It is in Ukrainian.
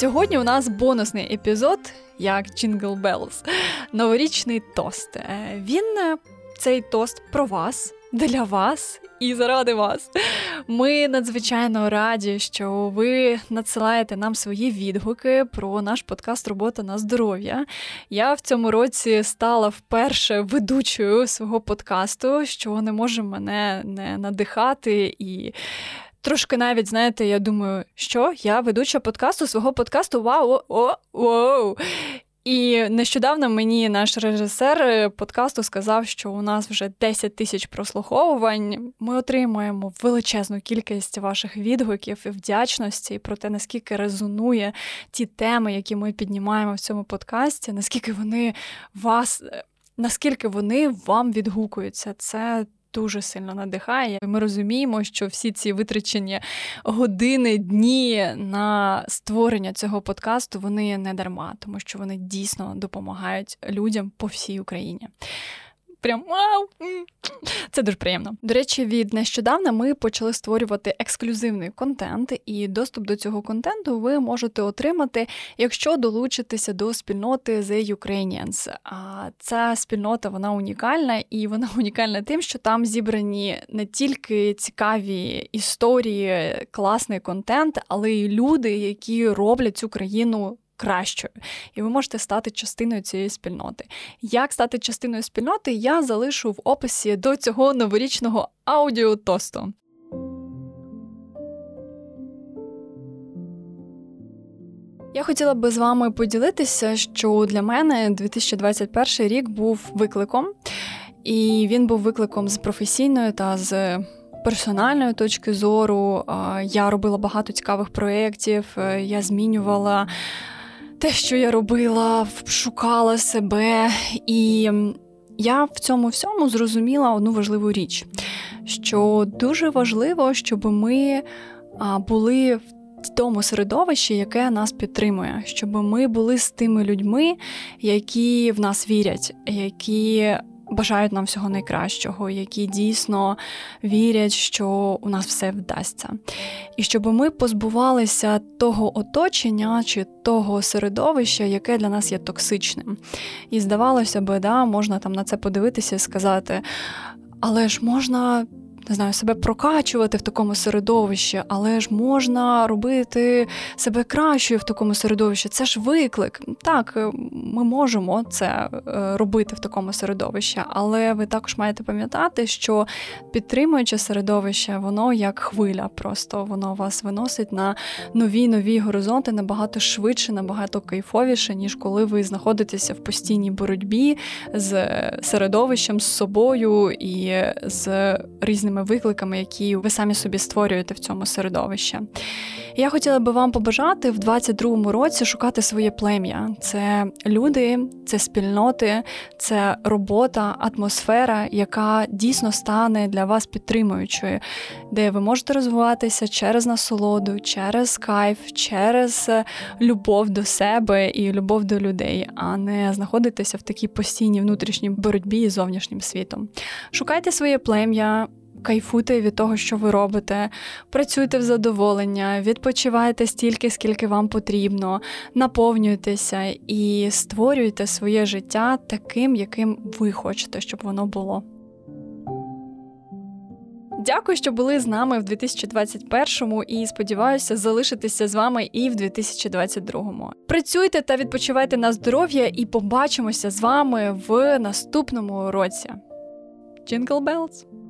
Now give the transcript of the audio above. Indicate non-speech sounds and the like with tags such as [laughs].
Сьогодні у нас бонусний епізод, як Jingle Bells, новорічний тост. Е, він е, цей тост про вас, для вас і заради вас. Ми надзвичайно раді, що ви надсилаєте нам свої відгуки про наш подкаст Робота на здоров'я. Я в цьому році стала вперше ведучою свого подкасту, що не може мене не надихати і. Трошки навіть, знаєте, я думаю, що я ведуча подкасту свого подкасту Вау! О, о, і нещодавно мені наш режисер е, подкасту сказав, що у нас вже 10 тисяч прослуховувань. Ми отримуємо величезну кількість ваших відгуків і вдячності про те, наскільки резонує ті теми, які ми піднімаємо в цьому подкасті, наскільки вони вас, е, наскільки вони вам відгукуються. Це дуже сильно надихає. Ми розуміємо, що всі ці витрачені години, дні на створення цього подкасту вони не дарма, тому що вони дійсно допомагають людям по всій Україні прям вау! Це дуже приємно. До речі, від нещодавна ми почали створювати ексклюзивний контент, і доступ до цього контенту ви можете отримати, якщо долучитеся до спільноти The Ukrainians. А ця спільнота вона унікальна, і вона [laughs] унікальна тим, що там зібрані не тільки цікаві історії, класний контент, але й люди, які роблять цю країну кращою, і ви можете стати частиною цієї спільноти. Як стати частиною спільноти, я залишу в описі до цього новорічного аудіотосту. Я хотіла би з вами поділитися, що для мене 2021 рік був викликом, і він був викликом з професійної та з персональної точки зору. Я робила багато цікавих проєктів, е, я змінювала те, що я робила, шукала себе, і я в цьому всьому зрозуміла одну важливу річ: що дуже важливо, щоб ми були в тому середовищі, яке нас підтримує, щоб ми були з тими людьми, які в нас вірять, які бажають нам всього найкращого, які дійсно вірять, що у нас все вдасться. І щоб ми позбувалися того оточення чи того середовища, яке для нас є токсичним. І здавалося би, да, можна там на це подивитися і сказати, але ж можна не знаю, себе прокачувати в такому середовищі, але ж можна робити себе кращою в такому середовищі. Це ж виклик. Так, е, ми можемо це е, робити в такому середовищі, але ви також маєте пам'ятати, що підтримуюче середовище, воно як хвиля, просто воно вас виносить на нові нові горизонти набагато швидше, набагато кайфовіше, ніж коли ви знаходитеся в постійній боротьбі з середовищем, з собою і з різними різними викликами, які ви самі собі створюєте в цьому середовищі. Я хотіла би вам побажати в 22-му році шукати своє плем'я. Це люди, це спільноти, це робота, атмосфера, яка дійсно стане для вас підтримуючою, де ви можете розвиватися через насолоду, через кайф, через любов до себе і любов до людей, а не знаходитися в такій постійній внутрішній боротьбі з зовнішнім світом. Шукайте своє плем'я кайфуйте від того, що ви робите, працюйте в задоволення, відпочивайте стільки, скільки вам потрібно, наповнюйтеся і створюйте своє життя таким, яким ви хочете, щоб воно було. Дякую, що були з нами в 2021-му і сподіваюся залишитися з вами і в 2022-му. Працюйте та відпочивайте на здоров'я, і побачимося з вами в наступному році. Jingle Bells!